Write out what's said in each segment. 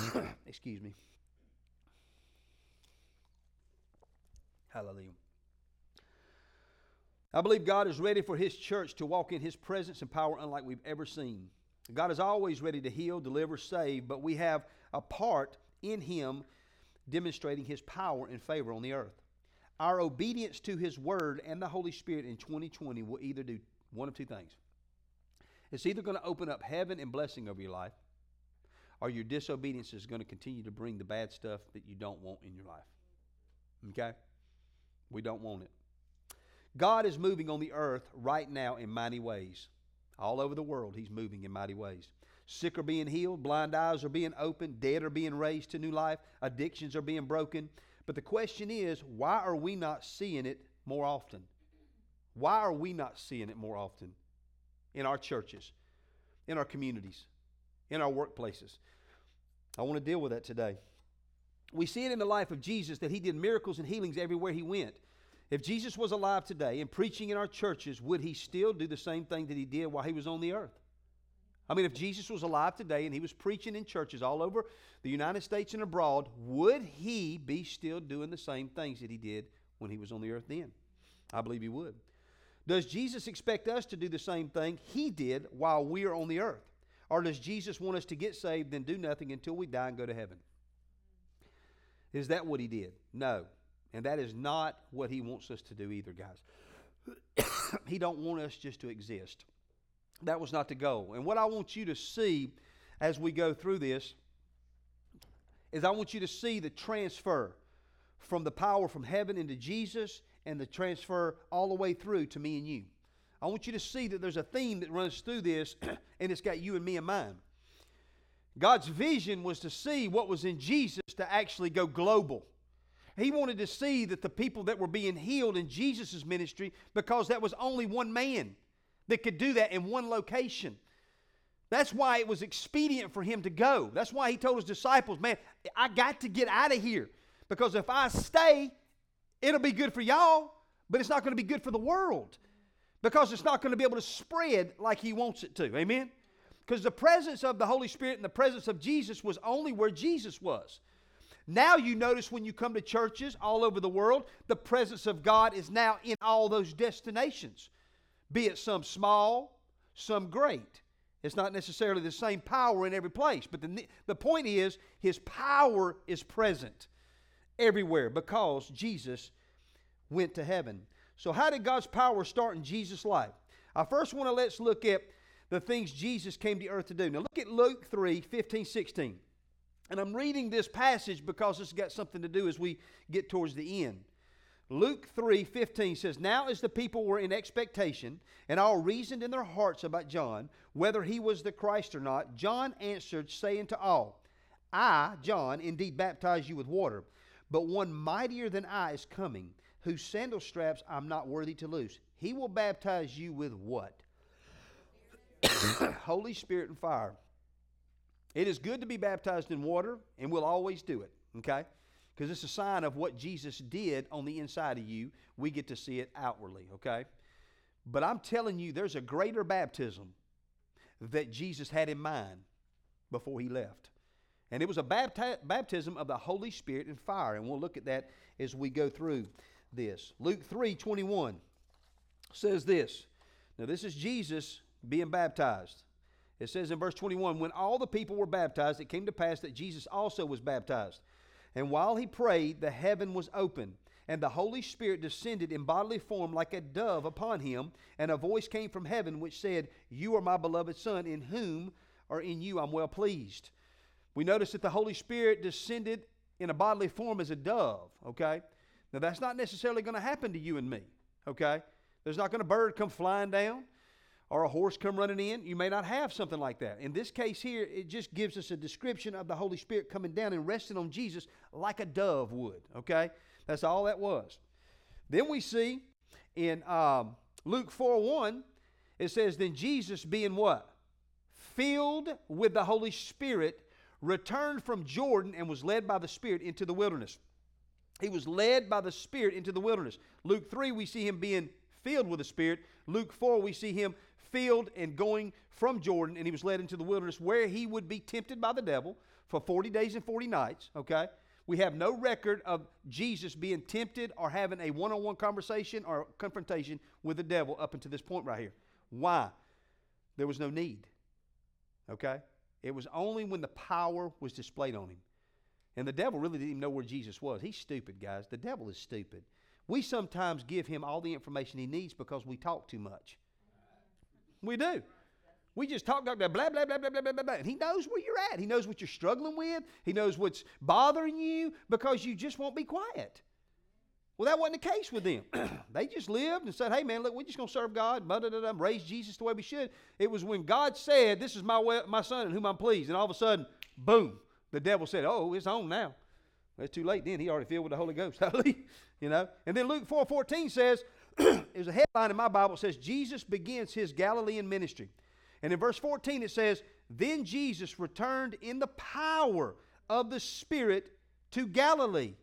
Excuse me. Hallelujah. I believe God is ready for His church to walk in His presence and power unlike we've ever seen. God is always ready to heal, deliver, save, but we have a part in Him demonstrating His power and favor on the earth. Our obedience to His Word and the Holy Spirit in 2020 will either do one of two things. It's either going to open up heaven and blessing over your life, or your disobedience is going to continue to bring the bad stuff that you don't want in your life. Okay? We don't want it. God is moving on the earth right now in mighty ways. All over the world, He's moving in mighty ways. Sick are being healed, blind eyes are being opened, dead are being raised to new life, addictions are being broken. But the question is, why are we not seeing it more often? Why are we not seeing it more often in our churches, in our communities, in our workplaces? I want to deal with that today. We see it in the life of Jesus that he did miracles and healings everywhere he went. If Jesus was alive today and preaching in our churches, would he still do the same thing that he did while he was on the earth? I mean, if Jesus was alive today and he was preaching in churches all over the United States and abroad, would he be still doing the same things that he did when he was on the earth then? I believe he would. Does Jesus expect us to do the same thing he did while we are on the earth? Or does Jesus want us to get saved and do nothing until we die and go to heaven? Is that what he did? No. And that is not what he wants us to do either, guys. he don't want us just to exist. That was not the goal. And what I want you to see as we go through this is I want you to see the transfer from the power from heaven into Jesus and the transfer all the way through to me and you. I want you to see that there's a theme that runs through this, and it's got you and me in mind. God's vision was to see what was in Jesus to actually go global. He wanted to see that the people that were being healed in Jesus' ministry, because that was only one man that could do that in one location. That's why it was expedient for him to go. That's why he told his disciples, Man, I got to get out of here. Because if I stay, it'll be good for y'all, but it's not going to be good for the world. Because it's not going to be able to spread like he wants it to. Amen? Because the presence of the Holy Spirit and the presence of Jesus was only where Jesus was. Now you notice when you come to churches all over the world, the presence of God is now in all those destinations, be it some small, some great. It's not necessarily the same power in every place, but the, the point is, His power is present everywhere because Jesus went to heaven. So, how did God's power start in Jesus' life? I first want to let's look at the things Jesus came to earth to do. Now, look at Luke 3 15, 16. And I'm reading this passage because it's got something to do as we get towards the end. Luke 3 15 says, Now as the people were in expectation, and all reasoned in their hearts about John, whether he was the Christ or not, John answered, saying to all, I, John, indeed baptize you with water, but one mightier than I is coming, whose sandal straps I'm not worthy to loose. He will baptize you with what? Holy Spirit and fire. It is good to be baptized in water, and we'll always do it, okay? Because it's a sign of what Jesus did on the inside of you. We get to see it outwardly, okay? But I'm telling you, there's a greater baptism that Jesus had in mind before he left. And it was a bapti- baptism of the Holy Spirit and fire. And we'll look at that as we go through this. Luke 3 21 says this. Now, this is Jesus being baptized. It says in verse 21 When all the people were baptized, it came to pass that Jesus also was baptized. And while he prayed, the heaven was open, and the Holy Spirit descended in bodily form like a dove upon him, and a voice came from heaven which said, You are my beloved Son, in whom or in you I'm well pleased. We notice that the Holy Spirit descended in a bodily form as a dove, okay? Now that's not necessarily going to happen to you and me, okay? There's not going to a bird come flying down or a horse come running in, you may not have something like that. In this case here, it just gives us a description of the Holy Spirit coming down and resting on Jesus like a dove would. Okay? That's all that was. Then we see in um, Luke 4 1, it says, Then Jesus, being what? Filled with the Holy Spirit, returned from Jordan and was led by the Spirit into the wilderness. He was led by the Spirit into the wilderness. Luke 3, we see him being filled with the Spirit. Luke 4, we see him filled and going from Jordan, and he was led into the wilderness where he would be tempted by the devil for 40 days and 40 nights, okay? We have no record of Jesus being tempted or having a one on one conversation or confrontation with the devil up until this point right here. Why? There was no need. Okay? It was only when the power was displayed on him. And the devil really didn't even know where Jesus was. He's stupid, guys. The devil is stupid. We sometimes give him all the information he needs because we talk too much. We do. We just talk, talk, blah, blah, blah, blah, blah, blah, blah, blah. And he knows where you're at. He knows what you're struggling with. He knows what's bothering you because you just won't be quiet. Well, that wasn't the case with them. they just lived and said, hey, man, look, we're just going to serve God, blah, blah, blah, blah, raise Jesus the way we should. It was when God said, this is my, way, my son in whom I'm pleased. And all of a sudden, boom, the devil said, oh, it's on now. It's too late then. He already filled with the Holy Ghost. you know? And then Luke 4 14 says, there's a headline in my Bible says, Jesus begins his Galilean ministry. And in verse 14 it says, Then Jesus returned in the power of the Spirit to Galilee,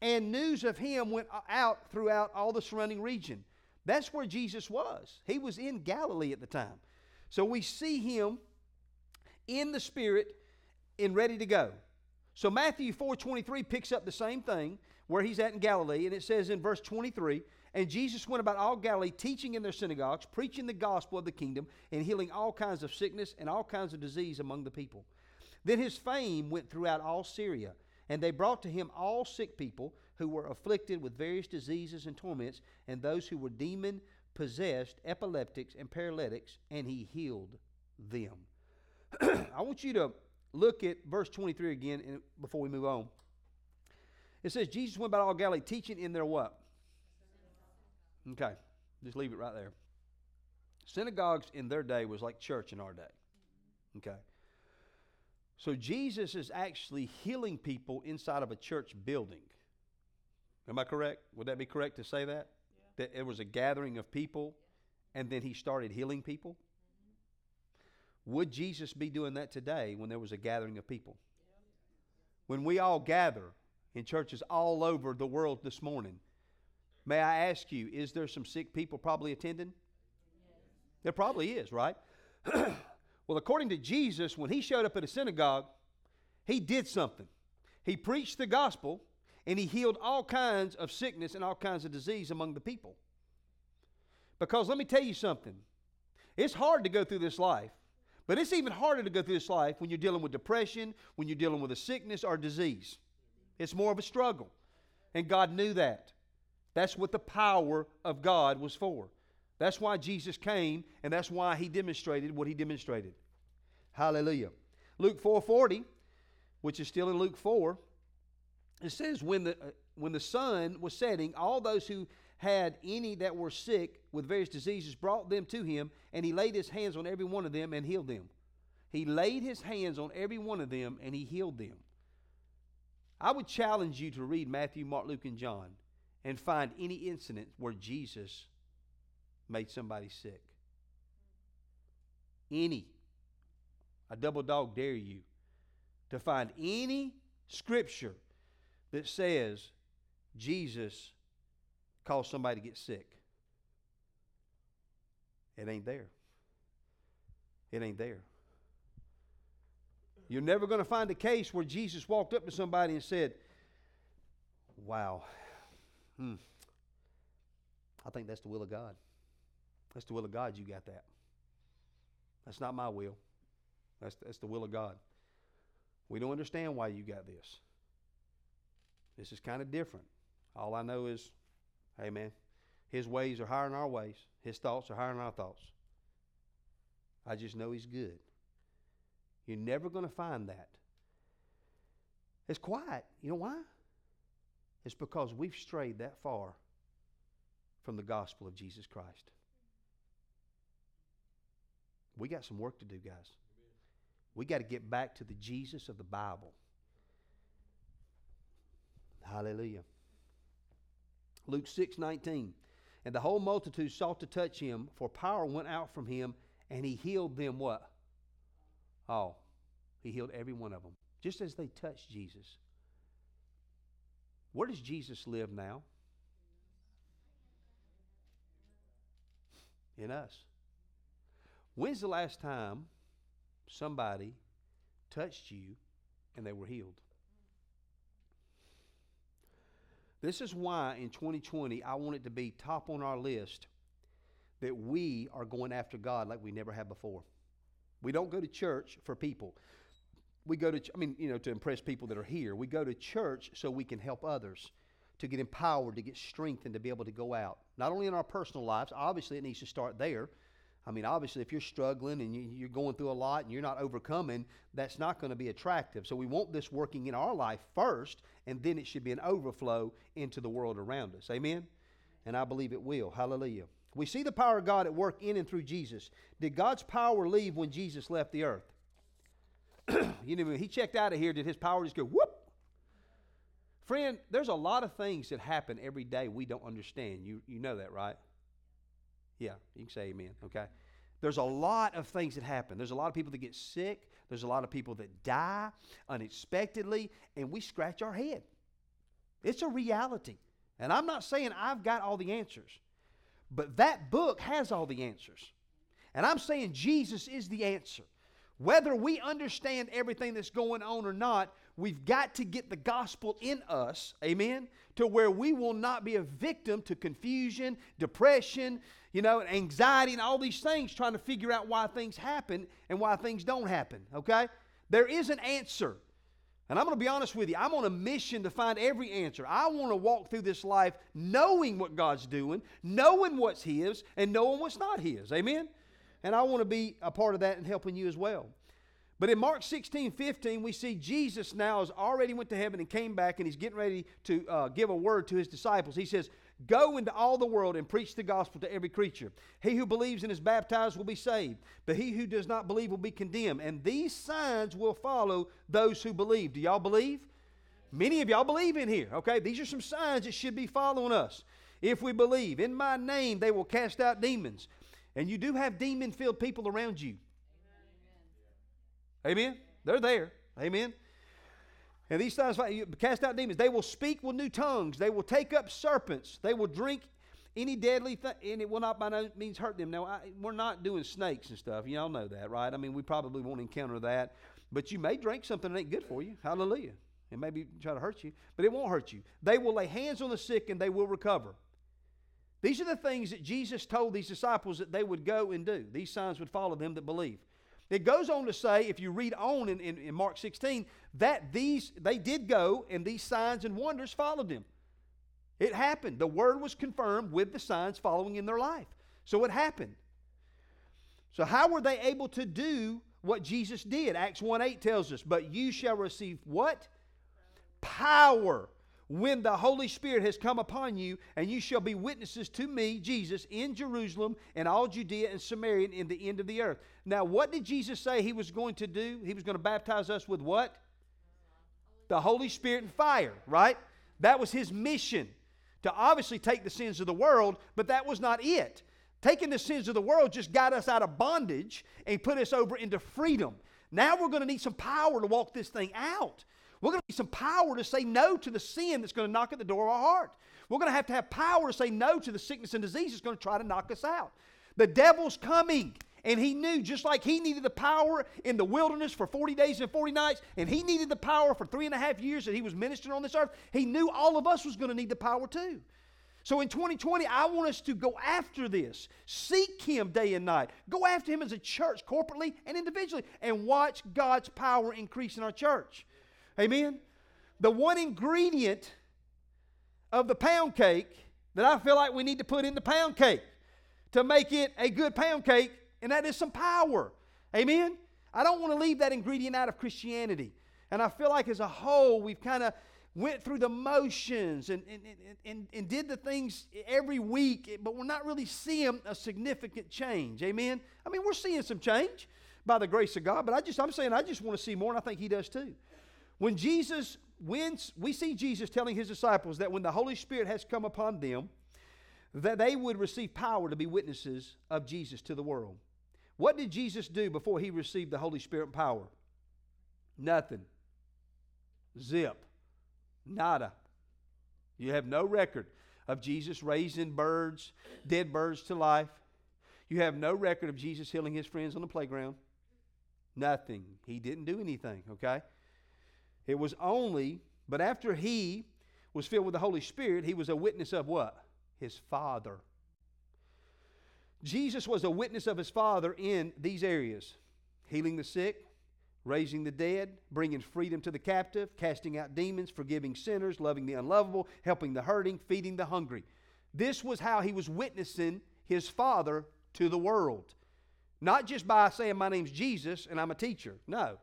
and news of him went out throughout all the surrounding region. That's where Jesus was. He was in Galilee at the time. So we see him in the Spirit and ready to go. So Matthew 4:23 picks up the same thing where he's at in Galilee, and it says in verse 23, and Jesus went about all Galilee, teaching in their synagogues, preaching the gospel of the kingdom, and healing all kinds of sickness and all kinds of disease among the people. Then his fame went throughout all Syria, and they brought to him all sick people who were afflicted with various diseases and torments, and those who were demon possessed, epileptics, and paralytics, and he healed them. I want you to look at verse 23 again before we move on. It says, Jesus went about all Galilee, teaching in their what? Okay, just leave it right there. Synagogues in their day was like church in our day. Okay. So Jesus is actually healing people inside of a church building. Am I correct? Would that be correct to say that? Yeah. That it was a gathering of people and then he started healing people? Would Jesus be doing that today when there was a gathering of people? When we all gather in churches all over the world this morning, May I ask you, is there some sick people probably attending? There probably is, right? well, according to Jesus, when he showed up at a synagogue, he did something. He preached the gospel and he healed all kinds of sickness and all kinds of disease among the people. Because let me tell you something it's hard to go through this life, but it's even harder to go through this life when you're dealing with depression, when you're dealing with a sickness or disease. It's more of a struggle. And God knew that. That's what the power of God was for. That's why Jesus came, and that's why he demonstrated what he demonstrated. Hallelujah. Luke 4:40, which is still in Luke 4, it says, when the, uh, when the sun was setting, all those who had any that were sick with various diseases brought them to him, and he laid his hands on every one of them and healed them. He laid his hands on every one of them and he healed them. I would challenge you to read Matthew, Mark, Luke, and John and find any incident where Jesus made somebody sick. Any. A double dog dare you to find any scripture that says Jesus caused somebody to get sick. It ain't there. It ain't there. You're never going to find a case where Jesus walked up to somebody and said, Wow, Hmm. I think that's the will of God. That's the will of God. You got that. That's not my will. That's, that's the will of God. We don't understand why you got this. This is kind of different. All I know is, man, His ways are higher than our ways, His thoughts are higher than our thoughts. I just know He's good. You're never going to find that. It's quiet. You know why? It's because we've strayed that far from the gospel of Jesus Christ. We got some work to do, guys. We got to get back to the Jesus of the Bible. Hallelujah. Luke 6 19. And the whole multitude sought to touch him, for power went out from him, and he healed them what? All. He healed every one of them. Just as they touched Jesus. Where does Jesus live now? In us. When's the last time somebody touched you and they were healed? This is why in 2020 I want it to be top on our list that we are going after God like we never have before. We don't go to church for people. We go to, I mean, you know, to impress people that are here. We go to church so we can help others to get empowered, to get strength, and to be able to go out. Not only in our personal lives, obviously it needs to start there. I mean, obviously, if you're struggling and you, are going through a lot and you're not overcoming, that's not going to be attractive. So we want this working in our life first, and then it should be an overflow into the world around us. Amen? And I believe it will. Hallelujah. We see the power of God at work in and through Jesus. Did God's power leave when Jesus left the earth? you know, he checked out of here, did his power just go whoop? Friend, there's a lot of things that happen every day we don't understand. You, you know that, right? Yeah, you can say amen, okay? There's a lot of things that happen. There's a lot of people that get sick. There's a lot of people that die unexpectedly, and we scratch our head. It's a reality. And I'm not saying I've got all the answers, but that book has all the answers. And I'm saying Jesus is the answer. Whether we understand everything that's going on or not, we've got to get the gospel in us, amen, to where we will not be a victim to confusion, depression, you know, anxiety and all these things trying to figure out why things happen and why things don't happen, okay? There is an answer. And I'm going to be honest with you, I'm on a mission to find every answer. I want to walk through this life knowing what God's doing, knowing what's His, and knowing what's not His. Amen? And I want to be a part of that and helping you as well. But in Mark 16, 15, we see Jesus now has already went to heaven and came back, and he's getting ready to uh, give a word to his disciples. He says, Go into all the world and preach the gospel to every creature. He who believes and is baptized will be saved, but he who does not believe will be condemned. And these signs will follow those who believe. Do y'all believe? Many of y'all believe in here, okay? These are some signs that should be following us. If we believe, in my name they will cast out demons. And you do have demon filled people around you. Amen. They're there. Amen. And these signs cast out demons. They will speak with new tongues. They will take up serpents. They will drink any deadly thing, and it will not by no means hurt them. Now, I, we're not doing snakes and stuff. Y'all know that, right? I mean, we probably won't encounter that. But you may drink something that ain't good for you. Hallelujah. It may be try to hurt you, but it won't hurt you. They will lay hands on the sick and they will recover. These are the things that Jesus told these disciples that they would go and do. These signs would follow them that believe. It goes on to say, if you read on in, in, in, Mark 16, that these they did go and these signs and wonders followed them. It happened. The word was confirmed with the signs following in their life. So it happened. So how were they able to do what Jesus did? Acts 1 8 tells us, but you shall receive what? Power when the Holy Spirit has come upon you, and you shall be witnesses to me, Jesus, in Jerusalem and all Judea and Samaria and in the end of the earth. Now, what did Jesus say he was going to do? He was going to baptize us with what? The Holy Spirit and fire, right? That was his mission to obviously take the sins of the world, but that was not it. Taking the sins of the world just got us out of bondage and put us over into freedom. Now we're going to need some power to walk this thing out. We're going to need some power to say no to the sin that's going to knock at the door of our heart. We're going to have to have power to say no to the sickness and disease that's going to try to knock us out. The devil's coming. And he knew, just like he needed the power in the wilderness for 40 days and 40 nights, and he needed the power for three and a half years that he was ministering on this earth, he knew all of us was going to need the power too. So in 2020, I want us to go after this. Seek Him day and night. Go after Him as a church, corporately and individually, and watch God's power increase in our church. Amen? The one ingredient of the pound cake that I feel like we need to put in the pound cake to make it a good pound cake, and that is some power. Amen? I don't want to leave that ingredient out of Christianity. And I feel like as a whole, we've kind of went through the motions and, and, and, and, did the things every week, but we're not really seeing a significant change. Amen? I mean, we're seeing some change by the grace of God, but I just, I'm saying I just want to see more, and I think He does too. When Jesus, when we see Jesus telling his disciples that when the Holy Spirit has come upon them, that they would receive power to be witnesses of Jesus to the world. What did Jesus do before he received the Holy Spirit power? Nothing. Zip. Nada. You have no record of Jesus raising birds, dead birds to life. You have no record of Jesus healing his friends on the playground. Nothing. He didn't do anything, okay? It was only, but after he was filled with the Holy Spirit, he was a witness of what? His Father. Jesus was a witness of his Father in these areas healing the sick, raising the dead, bringing freedom to the captive, casting out demons, forgiving sinners, loving the unlovable, helping the hurting, feeding the hungry. This was how he was witnessing his Father to the world. Not just by saying, My name's Jesus and I'm a teacher. No.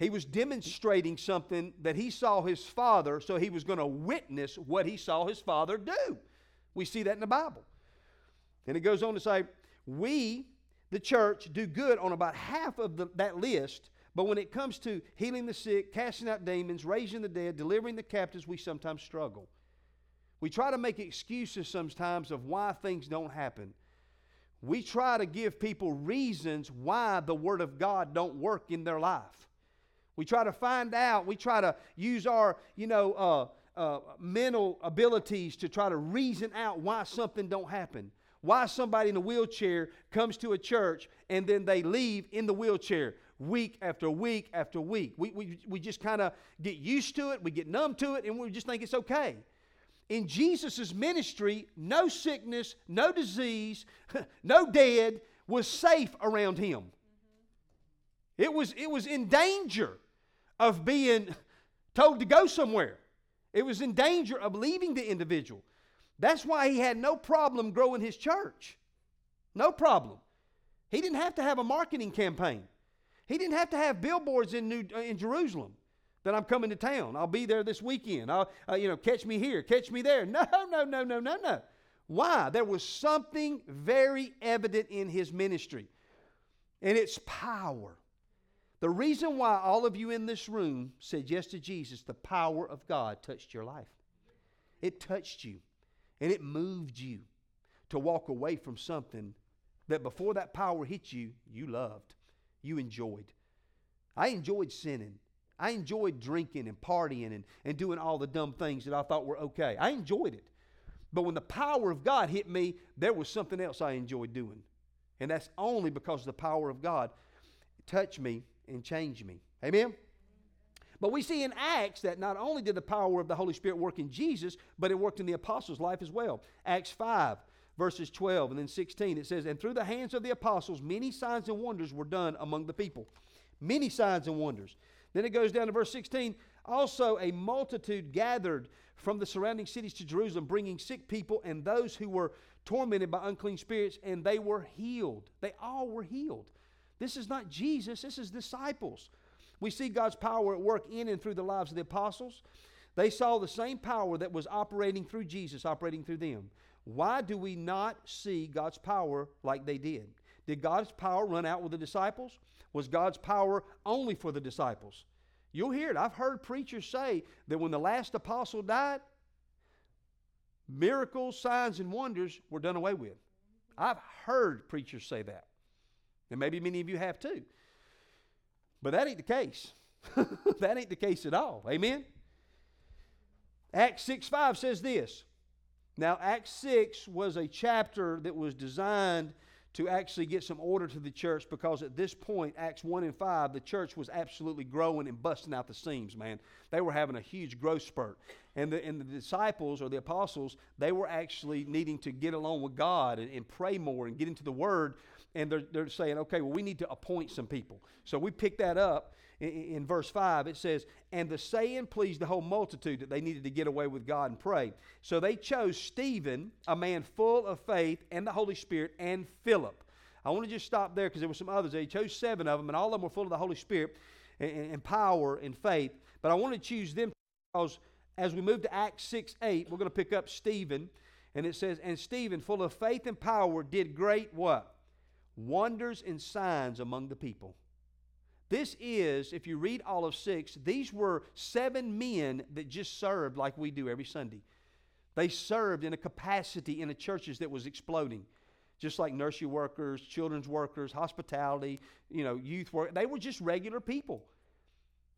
He was demonstrating something that he saw his Father, so he was going to witness what he saw his Father do. We see that in the Bible. And it goes on to say, We, the church, do good on about half of the, that list, but when it comes to healing the sick, casting out demons, raising the dead, delivering the captives, we sometimes struggle. We try to make excuses sometimes of why things don't happen. We try to give people reasons why the Word of God don't work in their life. We try to find out, we try to use our, you know, uh, uh, mental abilities to try to reason out why something don't happen. Why somebody in a wheelchair comes to a church and then they leave in the wheelchair week after week after week. We, we, we just kind of get used to it, we get numb to it, and we just think it's okay. In Jesus' ministry, no sickness, no disease, no dead was safe around him. It was, it was in danger of being told to go somewhere. It was in danger of leaving the individual. That's why he had no problem growing his church. No problem. He didn't have to have a marketing campaign. He didn't have to have billboards in, New, uh, in Jerusalem that I'm coming to town. I'll be there this weekend. I'll, uh, you know, catch me here, catch me there. No, no, no, no, no, no. Why? There was something very evident in his ministry, and it's power. The reason why all of you in this room said yes to Jesus, the power of God touched your life. It touched you, and it moved you to walk away from something that before that power hit you, you loved you enjoyed. I enjoyed sinning. I enjoyed drinking and partying and, and doing all the dumb things that I thought were okay. I enjoyed it. But when the power of God hit me, there was something else I enjoyed doing. And that's only because the power of God touched me and change me. Amen? But we see in Acts that not only did the power of the Holy Spirit work in Jesus, but it worked in the apostles' life as well. Acts 5, verses 12 and then 16, it says, And through the hands of the apostles, many signs and wonders were done among the people. Many signs and wonders. Then it goes down to verse 16. Also, a multitude gathered from the surrounding cities to Jerusalem, bringing sick people and those who were tormented by unclean spirits, and they were healed. They all were healed. This is not Jesus, this is disciples. We see God's power at work in and through the lives of the apostles. They saw the same power that was operating through Jesus, operating through them. Why do we not see God's power like they did? Did God's power run out with the disciples? Was God's power only for the disciples? You'll hear it. I've heard preachers say that when the last apostle died, miracles, signs, and wonders were done away with. I've heard preachers say that. And maybe many of you have too. But that ain't the case. that ain't the case at all. Amen? Acts 6 5 says this now, Acts 6 was a chapter that was designed to actually get some order to the church because at this point, Acts 1 and 5, the church was absolutely growing and busting out the seams, man. They were having a huge growth spurt. And the, and the disciples or the apostles, they were actually needing to get along with God and, and pray more and get into the Word. And they're, they're saying, okay, well, we need to appoint some people. So we pick that up in, in verse 5, it says, And the saying pleased the whole multitude that they needed to get away with God and pray. So they chose Stephen, a man full of faith and the Holy Spirit, and Philip. I want to just stop there because there were some others. They chose seven of them, and all of them were full of the Holy Spirit and, and power and faith. But I want to choose them because as we move to Acts 6 8, we're going to pick up Stephen. And it says, And Stephen, full of faith and power, did great what? Wonders and signs among the people. This is, if you read all of six, these were seven men that just served like we do every Sunday. They served in a capacity in the churches that was exploding. Just like nursery workers, children's workers, hospitality, you know, youth work. They were just regular people.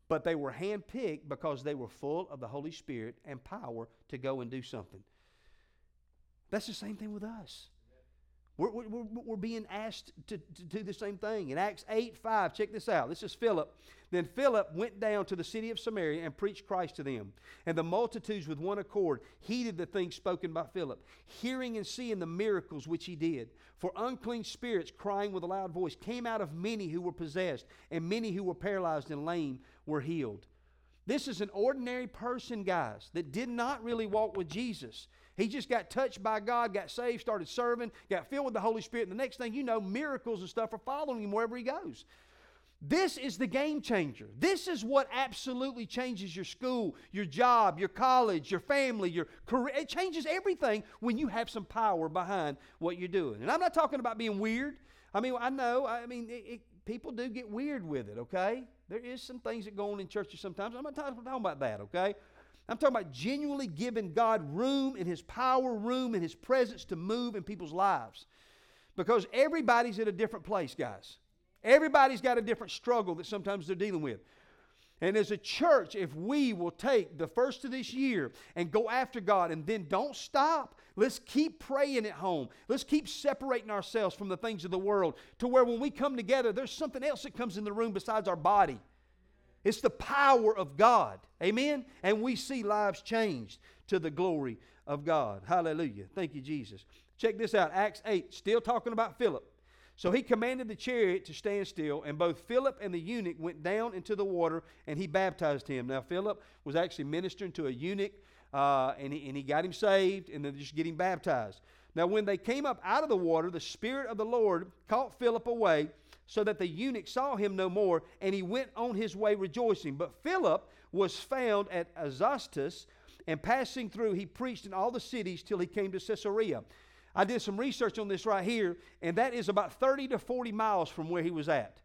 But they were handpicked because they were full of the Holy Spirit and power to go and do something. That's the same thing with us. We're, we're, we're being asked to, to do the same thing. In Acts 8 5, check this out. This is Philip. Then Philip went down to the city of Samaria and preached Christ to them. And the multitudes with one accord heeded the things spoken by Philip, hearing and seeing the miracles which he did. For unclean spirits, crying with a loud voice, came out of many who were possessed, and many who were paralyzed and lame were healed. This is an ordinary person, guys, that did not really walk with Jesus. He just got touched by God, got saved, started serving, got filled with the Holy Spirit, and the next thing you know, miracles and stuff are following him wherever he goes. This is the game changer. This is what absolutely changes your school, your job, your college, your family, your career. It changes everything when you have some power behind what you're doing. And I'm not talking about being weird. I mean, I know, I mean, it, it, people do get weird with it, okay? There is some things that go on in churches sometimes. I'm not talking about that, okay? I'm talking about genuinely giving God room in His power, room in His presence to move in people's lives. Because everybody's at a different place, guys. Everybody's got a different struggle that sometimes they're dealing with. And as a church, if we will take the first of this year and go after God and then don't stop, let's keep praying at home. Let's keep separating ourselves from the things of the world to where when we come together, there's something else that comes in the room besides our body. It's the power of God. Amen? And we see lives changed to the glory of God. Hallelujah. Thank you, Jesus. Check this out Acts 8, still talking about Philip. So he commanded the chariot to stand still, and both Philip and the eunuch went down into the water, and he baptized him. Now, Philip was actually ministering to a eunuch, uh, and, he, and he got him saved, and then just getting baptized. Now, when they came up out of the water, the Spirit of the Lord caught Philip away so that the eunuch saw him no more, and he went on his way rejoicing. But Philip was found at Azotus, and passing through, he preached in all the cities till he came to Caesarea. I did some research on this right here, and that is about 30 to 40 miles from where he was at.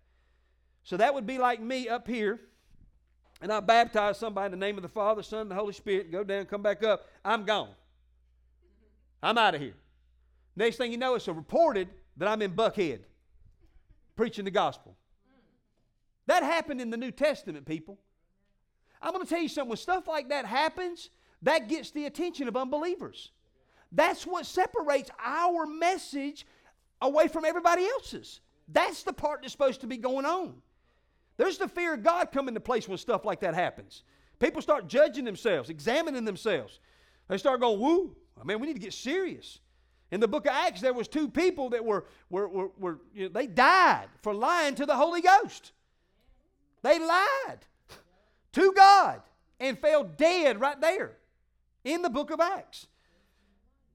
So that would be like me up here, and I baptize somebody in the name of the Father, Son, and the Holy Spirit, go down, come back up. I'm gone. I'm out of here. Next thing you know, it's reported that I'm in Buckhead preaching the gospel. That happened in the New Testament, people. I'm going to tell you something. When stuff like that happens, that gets the attention of unbelievers. That's what separates our message away from everybody else's. That's the part that's supposed to be going on. There's the fear of God coming into place when stuff like that happens. People start judging themselves, examining themselves. They start going, woo, I mean, we need to get serious. In the book of Acts, there was two people that were, were, were, were you know, they died for lying to the Holy Ghost. They lied to God and fell dead right there in the book of Acts.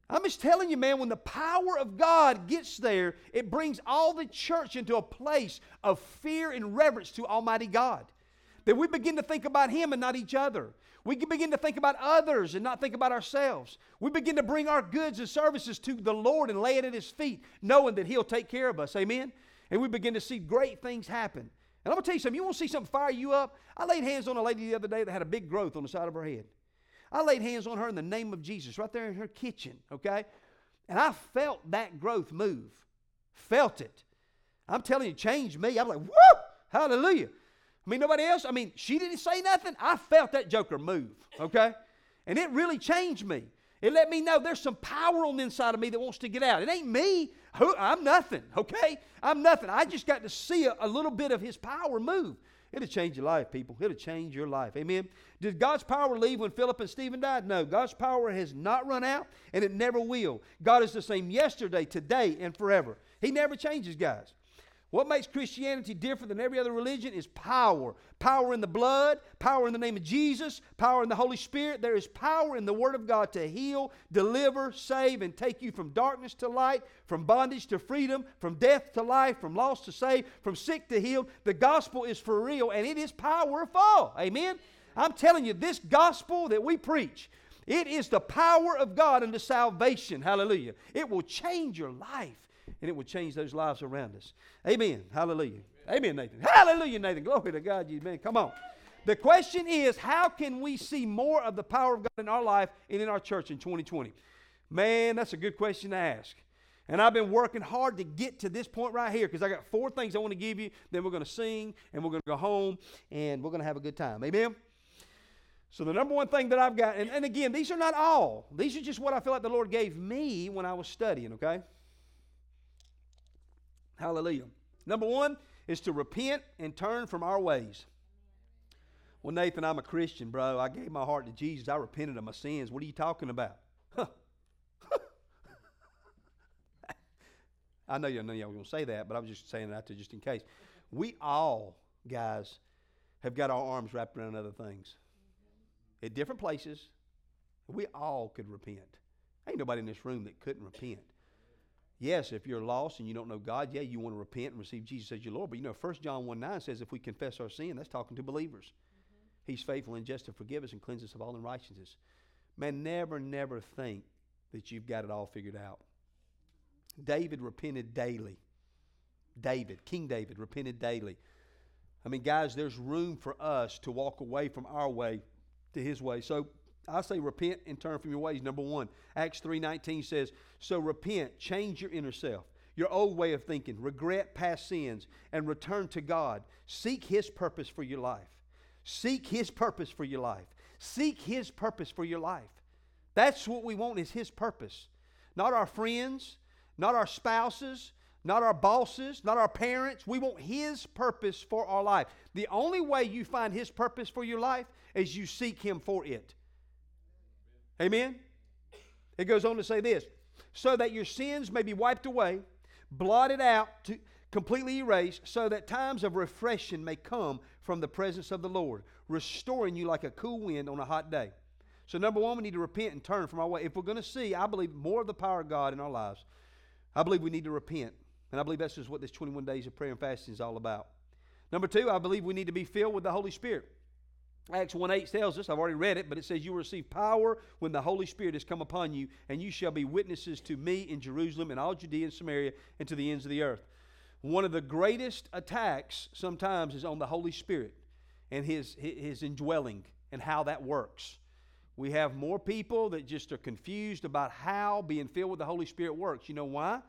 I'm just telling you, man, when the power of God gets there, it brings all the church into a place of fear and reverence to Almighty God. That we begin to think about Him and not each other. We can begin to think about others and not think about ourselves. We begin to bring our goods and services to the Lord and lay it at His feet, knowing that He'll take care of us. Amen? And we begin to see great things happen. And I'm going to tell you something. You want to see something fire you up? I laid hands on a lady the other day that had a big growth on the side of her head. I laid hands on her in the name of Jesus right there in her kitchen, okay? And I felt that growth move. Felt it. I'm telling you, changed me. I'm like, whoa, hallelujah. I mean, nobody else, I mean, she didn't say nothing. I felt that joker move, okay? And it really changed me. It let me know there's some power on the inside of me that wants to get out. It ain't me. I'm nothing, okay? I'm nothing. I just got to see a, a little bit of his power move. It'll change your life, people. It'll change your life. Amen. Did God's power leave when Philip and Stephen died? No. God's power has not run out, and it never will. God is the same yesterday, today, and forever. He never changes, guys. What makes Christianity different than every other religion is power. Power in the blood, power in the name of Jesus, power in the Holy Spirit. There is power in the Word of God to heal, deliver, save, and take you from darkness to light, from bondage to freedom, from death to life, from lost to save, from sick to healed. The gospel is for real and it is powerful. Amen? I'm telling you, this gospel that we preach, it is the power of God unto salvation. Hallelujah. It will change your life and it will change those lives around us. Amen. Hallelujah. Amen, Nathan. Hallelujah, Nathan. Glory to God, you man. Come on. The question is, how can we see more of the power of God in our life and in our church in 2020? Man, that's a good question to ask. And I've been working hard to get to this point right here because I got four things I want to give you. Then we're going to sing and we're going to go home and we're going to have a good time. Amen? So, the number one thing that I've got, and, and again, these are not all, these are just what I feel like the Lord gave me when I was studying, okay? Hallelujah. Number one is to repent and turn from our ways. Well, Nathan, I'm a Christian, bro. I gave my heart to Jesus. I repented of my sins. What are you talking about? I know y'all know y'all were going to say that, but I was just saying that to just in case. We all, guys, have got our arms wrapped around other things at different places. We all could repent. Ain't nobody in this room that couldn't repent. Yes, if you're lost and you don't know God, yeah, you want to repent and receive Jesus as your Lord. But you know, 1 John 1 9 says if we confess our sin, that's talking to believers. Mm-hmm. He's faithful and just to forgive us and cleanse us of all unrighteousness. Man, never, never think that you've got it all figured out. David repented daily. David, King David, repented daily. I mean, guys, there's room for us to walk away from our way to his way. So I say repent and turn from your ways. Number one, Acts 3.19 says, So repent, change your inner self, your old way of thinking, regret past sins, and return to God. Seek his purpose for your life. Seek his purpose for your life. Seek his purpose for your life. That's what we want is his purpose. Not our friends, not our spouses, not our bosses, not our parents. We want His purpose for our life. The only way you find His purpose for your life is you seek Him for it. Amen? It goes on to say this so that your sins may be wiped away, blotted out, to completely erased, so that times of refreshing may come from the presence of the Lord, restoring you like a cool wind on a hot day. So, number one, we need to repent and turn from our way. If we're going to see, I believe, more of the power of God in our lives, I believe we need to repent. And I believe that's just what this 21 days of prayer and fasting is all about. Number two, I believe we need to be filled with the Holy Spirit. Acts 1 8 tells us, I've already read it, but it says, You will receive power when the Holy Spirit has come upon you, and you shall be witnesses to me in Jerusalem and all Judea and Samaria and to the ends of the earth. One of the greatest attacks sometimes is on the Holy Spirit and his, his indwelling and how that works. We have more people that just are confused about how being filled with the Holy Spirit works. You know why?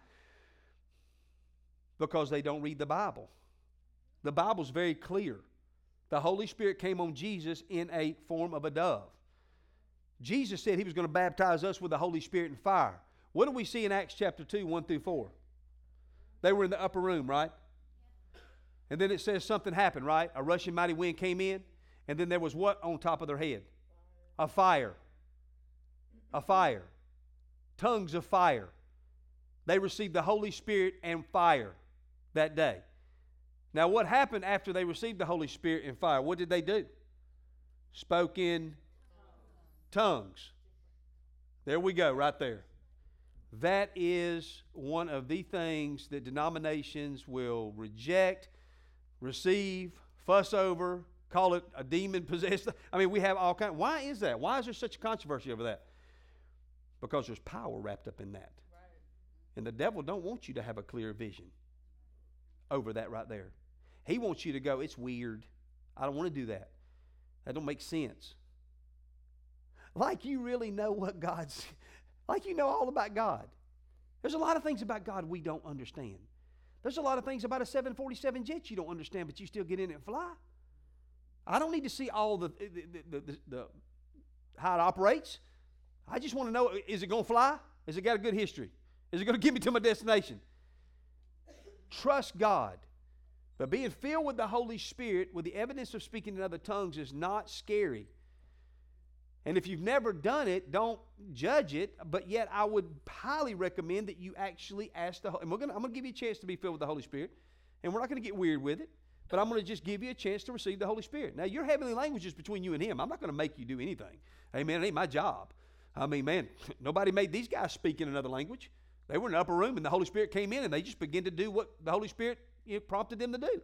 Because they don't read the Bible. The Bible's very clear. The Holy Spirit came on Jesus in a form of a dove. Jesus said he was going to baptize us with the Holy Spirit and fire. What do we see in Acts chapter 2, 1 through 4? They were in the upper room, right? And then it says something happened, right? A rushing mighty wind came in, and then there was what on top of their head? A fire. A fire. Tongues of fire. They received the Holy Spirit and fire that day. Now, what happened after they received the Holy Spirit and fire? What did they do? Spoke in tongues. There we go, right there. That is one of the things that denominations will reject, receive, fuss over, call it a demon possessed. I mean, we have all kinds. Why is that? Why is there such a controversy over that? Because there's power wrapped up in that. Right. And the devil don't want you to have a clear vision over that right there. He wants you to go, it's weird. I don't want to do that. That don't make sense. Like you really know what God's like you know all about God. There's a lot of things about God we don't understand. There's a lot of things about a 747 jet you don't understand, but you still get in it and fly. I don't need to see all the, the, the, the, how it operates. I just want to know is it going to fly? Is it got a good history? Is it going to get me to my destination? Trust God. But being filled with the Holy Spirit with the evidence of speaking in other tongues is not scary. And if you've never done it, don't judge it. But yet, I would highly recommend that you actually ask the. And we're gonna, I'm going to give you a chance to be filled with the Holy Spirit, and we're not going to get weird with it. But I'm going to just give you a chance to receive the Holy Spirit. Now, your heavenly language is between you and Him. I'm not going to make you do anything. Amen. It ain't my job. I mean, man, nobody made these guys speak in another language. They were in an upper room, and the Holy Spirit came in, and they just began to do what the Holy Spirit know, prompted them to do.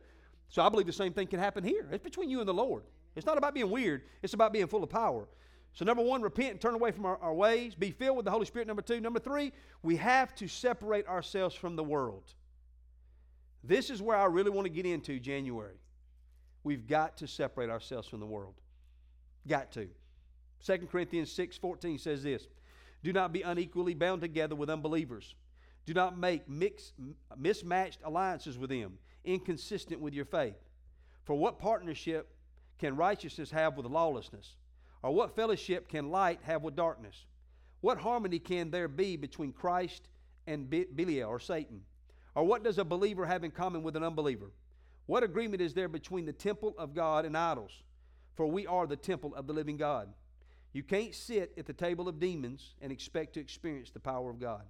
So I believe the same thing can happen here. It's between you and the Lord. It's not about being weird, it's about being full of power. So, number one, repent and turn away from our, our ways. Be filled with the Holy Spirit. Number two. Number three, we have to separate ourselves from the world. This is where I really want to get into January. We've got to separate ourselves from the world. Got to. 2 Corinthians 6 14 says this Do not be unequally bound together with unbelievers. Do not make mix, mismatched alliances with them, inconsistent with your faith. For what partnership can righteousness have with lawlessness? Or what fellowship can light have with darkness? What harmony can there be between Christ and Belial or Satan? Or what does a believer have in common with an unbeliever? What agreement is there between the temple of God and idols? For we are the temple of the living God. You can't sit at the table of demons and expect to experience the power of God.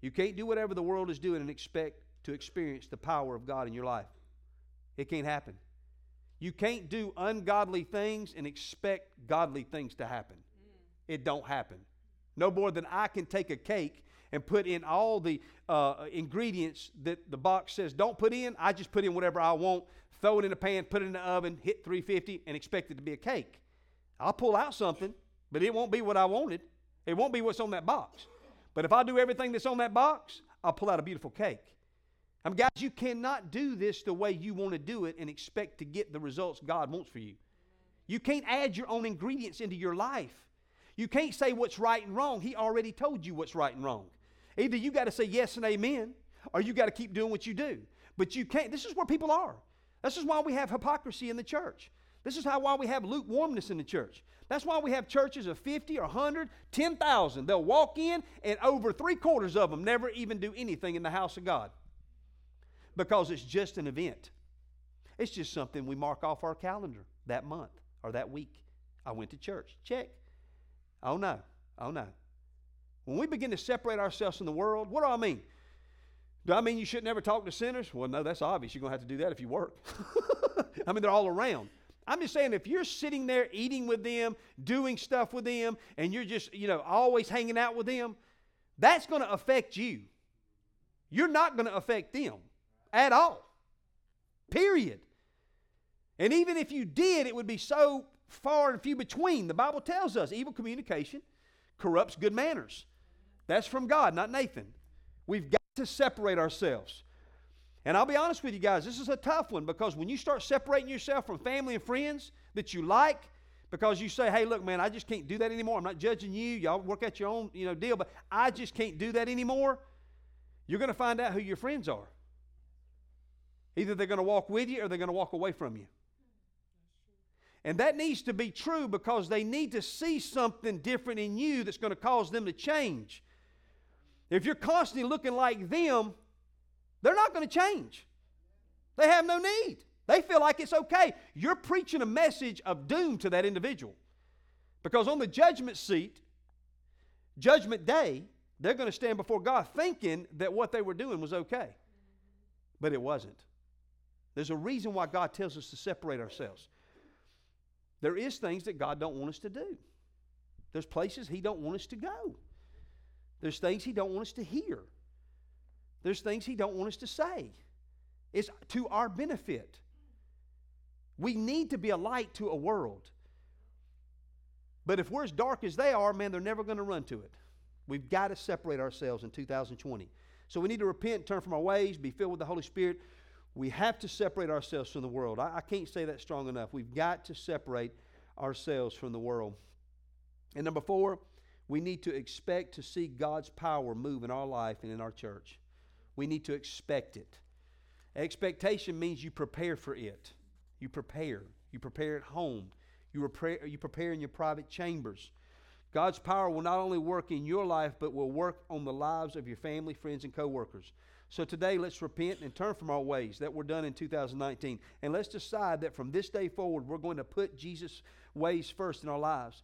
You can't do whatever the world is doing and expect to experience the power of God in your life. It can't happen. You can't do ungodly things and expect godly things to happen. It don't happen. No more than I can take a cake and put in all the uh, ingredients that the box says don't put in. I just put in whatever I want, throw it in a pan, put it in the oven, hit 350, and expect it to be a cake. I'll pull out something, but it won't be what I wanted. It won't be what's on that box. But if I do everything that's on that box, I'll pull out a beautiful cake. I mean, guys, you cannot do this the way you want to do it and expect to get the results God wants for you. You can't add your own ingredients into your life. You can't say what's right and wrong. He already told you what's right and wrong. Either you got to say yes and amen, or you got to keep doing what you do. But you can't. This is where people are. This is why we have hypocrisy in the church. This is how why we have lukewarmness in the church. That's why we have churches of 50 or 100, 10,000. They'll walk in, and over three quarters of them never even do anything in the house of God because it's just an event. It's just something we mark off our calendar that month or that week. I went to church. Check. Oh no. Oh no. When we begin to separate ourselves from the world, what do I mean? Do I mean you should never talk to sinners? Well, no, that's obvious. You're going to have to do that if you work. I mean, they're all around. I'm just saying, if you're sitting there eating with them, doing stuff with them, and you're just, you know, always hanging out with them, that's going to affect you. You're not going to affect them at all. Period. And even if you did, it would be so far and few between. The Bible tells us evil communication corrupts good manners. That's from God, not Nathan. We've got to separate ourselves. And I'll be honest with you guys, this is a tough one because when you start separating yourself from family and friends that you like, because you say, hey, look, man, I just can't do that anymore. I'm not judging you. Y'all work out your own you know, deal, but I just can't do that anymore. You're going to find out who your friends are. Either they're going to walk with you or they're going to walk away from you. And that needs to be true because they need to see something different in you that's going to cause them to change. If you're constantly looking like them, they're not going to change. They have no need. They feel like it's okay. You're preaching a message of doom to that individual. Because on the judgment seat, judgment day, they're going to stand before God thinking that what they were doing was okay. But it wasn't. There's a reason why God tells us to separate ourselves. There is things that God don't want us to do. There's places he don't want us to go. There's things he don't want us to hear. There's things he don't want us to say. It's to our benefit. We need to be a light to a world. But if we're as dark as they are, man, they're never going to run to it. We've got to separate ourselves in 2020. So we need to repent, turn from our ways, be filled with the Holy Spirit. We have to separate ourselves from the world. I, I can't say that strong enough. We've got to separate ourselves from the world. And number four, we need to expect to see God's power move in our life and in our church. We need to expect it. Expectation means you prepare for it. You prepare. You prepare at home. You prepare, you prepare in your private chambers. God's power will not only work in your life, but will work on the lives of your family, friends, and coworkers. So today, let's repent and turn from our ways that were done in 2019. And let's decide that from this day forward, we're going to put Jesus' ways first in our lives.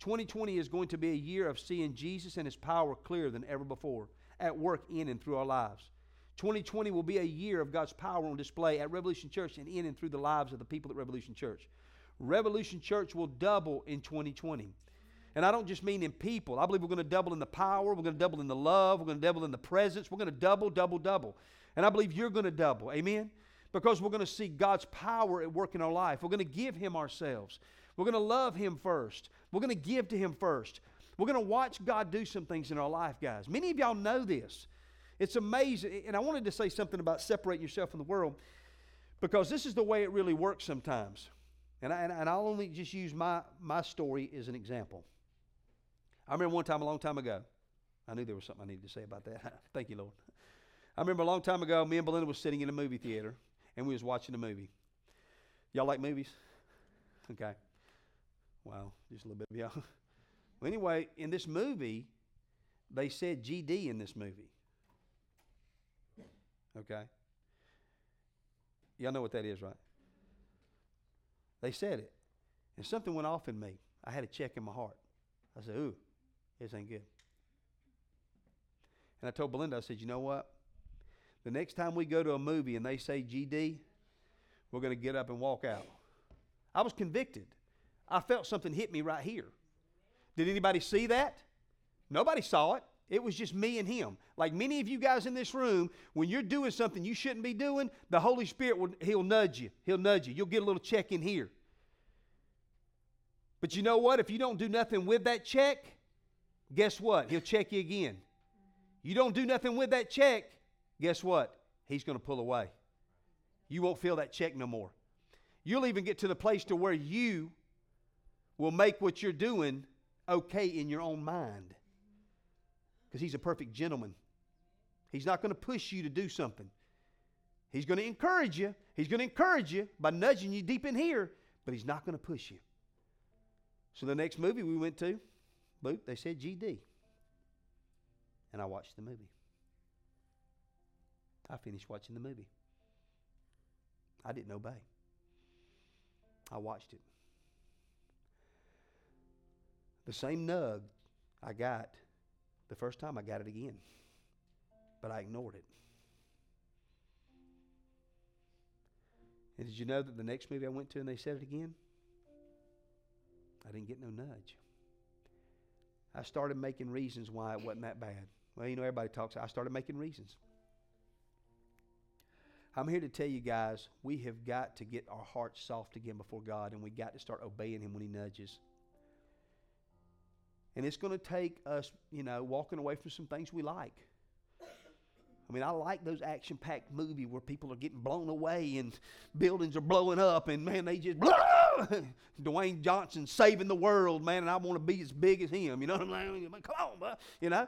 2020 is going to be a year of seeing Jesus and his power clearer than ever before at work in and through our lives. 2020 will be a year of God's power on display at Revolution Church and in and through the lives of the people at Revolution Church. Revolution Church will double in 2020. And I don't just mean in people. I believe we're going to double in the power, we're going to double in the love, we're going to double in the presence, we're going to double, double, double. And I believe you're going to double. Amen? Because we're going to see God's power at work in our life. We're going to give Him ourselves. We're going to love Him first. We're going to give to Him first. We're going to watch God do some things in our life, guys. Many of y'all know this. It's amazing. And I wanted to say something about separating yourself from the world because this is the way it really works sometimes. And, I, and I'll only just use my, my story as an example. I remember one time, a long time ago, I knew there was something I needed to say about that. Thank you, Lord. I remember a long time ago, me and Belinda was sitting in a movie theater, and we was watching a movie. Y'all like movies? Okay. Wow, just a little bit of y'all. Well, anyway, in this movie, they said GD in this movie. Okay? Y'all know what that is, right? They said it. And something went off in me. I had a check in my heart. I said, ooh, this ain't good. And I told Belinda, I said, you know what? The next time we go to a movie and they say GD, we're going to get up and walk out. I was convicted. I felt something hit me right here. Did anybody see that? Nobody saw it. It was just me and him. Like many of you guys in this room, when you're doing something you shouldn't be doing, the Holy Spirit will he'll nudge you. He'll nudge you. You'll get a little check in here. But you know what? If you don't do nothing with that check, guess what? He'll check you again. You don't do nothing with that check, guess what? He's going to pull away. You won't feel that check no more. You'll even get to the place to where you will make what you're doing okay in your own mind. Because he's a perfect gentleman. He's not going to push you to do something. He's going to encourage you. He's going to encourage you by nudging you deep in here, but he's not going to push you. So the next movie we went to, boot, they said GD. And I watched the movie. I finished watching the movie. I didn't obey. I watched it. The same nug I got the first time, I got it again. But I ignored it. And did you know that the next movie I went to and they said it again? I didn't get no nudge. I started making reasons why it wasn't that bad. Well, you know, everybody talks. I started making reasons. I'm here to tell you guys, we have got to get our hearts soft again before God, and we got to start obeying Him when He nudges. And it's going to take us, you know, walking away from some things we like. I mean, I like those action packed movies where people are getting blown away and buildings are blowing up, and man, they just, Dwayne Johnson saving the world, man, and I want to be as big as him. You know what I'm saying? Come on, bro. You know?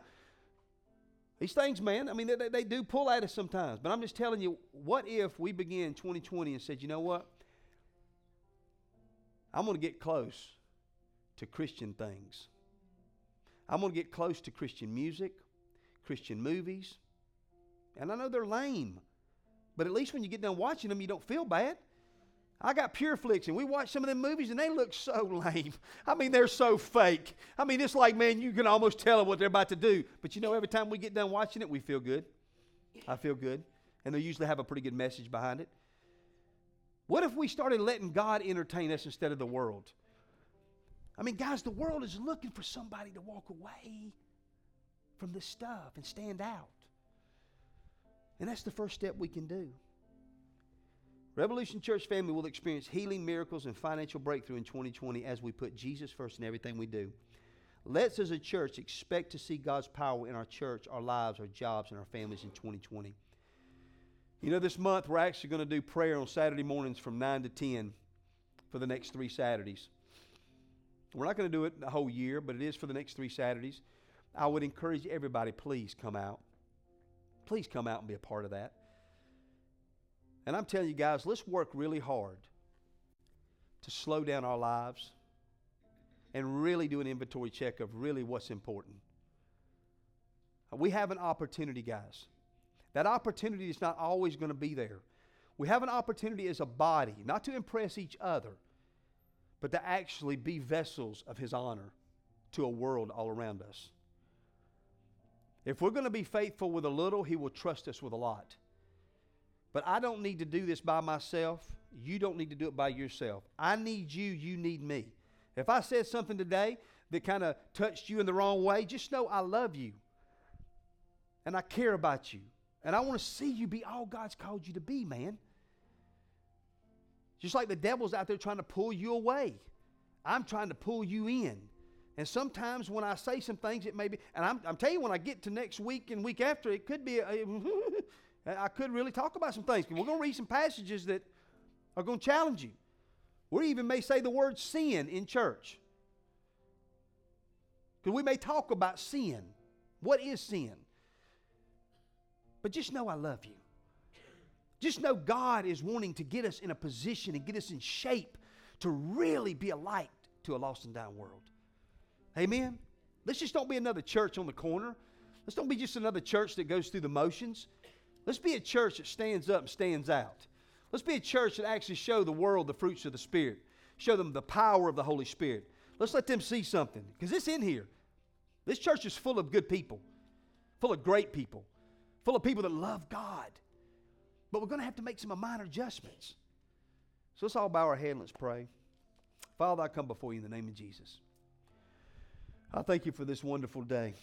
These things, man, I mean, they, they do pull at us sometimes. But I'm just telling you, what if we begin 2020 and said, you know what? I'm going to get close to Christian things. I'm going to get close to Christian music, Christian movies. And I know they're lame, but at least when you get done watching them, you don't feel bad. I got Pure Flix, and we watch some of them movies, and they look so lame. I mean, they're so fake. I mean, it's like, man, you can almost tell them what they're about to do. But you know, every time we get done watching it, we feel good. I feel good. And they usually have a pretty good message behind it. What if we started letting God entertain us instead of the world? I mean, guys, the world is looking for somebody to walk away from this stuff and stand out. And that's the first step we can do. Revolution Church family will experience healing, miracles, and financial breakthrough in 2020 as we put Jesus first in everything we do. Let's, as a church, expect to see God's power in our church, our lives, our jobs, and our families in 2020. You know, this month we're actually going to do prayer on Saturday mornings from 9 to 10 for the next three Saturdays. We're not going to do it the whole year, but it is for the next three Saturdays. I would encourage everybody, please come out. Please come out and be a part of that. And I'm telling you guys, let's work really hard to slow down our lives and really do an inventory check of really what's important. We have an opportunity, guys. That opportunity is not always going to be there. We have an opportunity as a body, not to impress each other, but to actually be vessels of His honor to a world all around us. If we're going to be faithful with a little, He will trust us with a lot. But I don't need to do this by myself. You don't need to do it by yourself. I need you, you need me. If I said something today that kind of touched you in the wrong way, just know I love you. And I care about you. And I want to see you be all God's called you to be, man. Just like the devil's out there trying to pull you away. I'm trying to pull you in. And sometimes when I say some things, it may be, and I'm, I'm telling you, when I get to next week and week after, it could be, a, I could really talk about some things. We're going to read some passages that are going to challenge you. We even may say the word sin in church. Because we may talk about sin. What is sin? But just know I love you. Just know God is wanting to get us in a position and get us in shape to really be a light to a lost and dying world. Amen? Let's just don't be another church on the corner. Let's don't be just another church that goes through the motions. Let's be a church that stands up and stands out. Let's be a church that actually show the world the fruits of the Spirit, show them the power of the Holy Spirit. Let's let them see something because it's in here. This church is full of good people, full of great people, full of people that love God. But we're going to have to make some minor adjustments. So let's all bow our head and let's pray. Father, I come before you in the name of Jesus. I thank you for this wonderful day.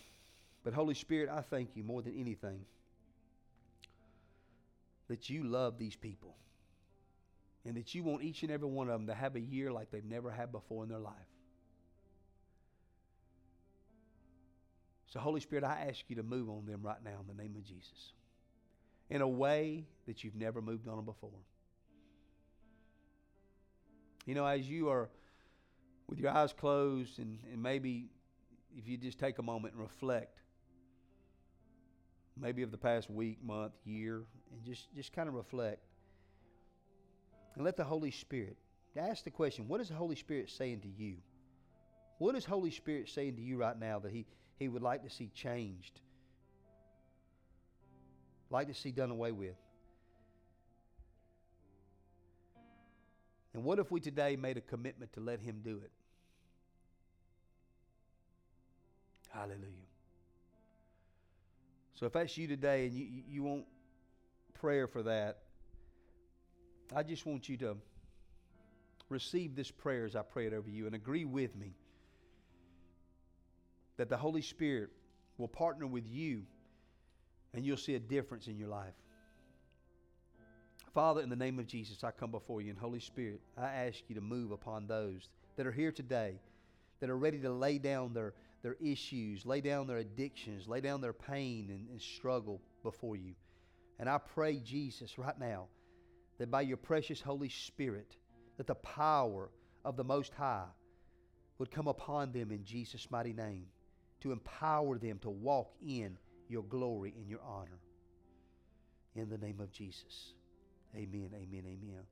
But Holy Spirit, I thank you more than anything that you love these people and that you want each and every one of them to have a year like they've never had before in their life. So, Holy Spirit, I ask you to move on them right now in the name of Jesus in a way that you've never moved on before. You know, as you are with your eyes closed, and, and maybe if you just take a moment and reflect, maybe of the past week, month, year, and just, just kind of reflect. And let the Holy Spirit ask the question what is the Holy Spirit saying to you? What is Holy Spirit saying to you right now that He, he would like to see changed? Like to see done away with? And what if we today made a commitment to let Him do it? Hallelujah. So if that's you today and you, you want prayer for that, I just want you to receive this prayer as I pray it over you and agree with me that the Holy Spirit will partner with you and you'll see a difference in your life. Father, in the name of Jesus, I come before you, and Holy Spirit, I ask you to move upon those that are here today that are ready to lay down their their issues, lay down their addictions, lay down their pain and, and struggle before you. And I pray, Jesus, right now, that by your precious Holy Spirit, that the power of the Most High would come upon them in Jesus' mighty name to empower them to walk in your glory and your honor. In the name of Jesus. Amen, amen, amen.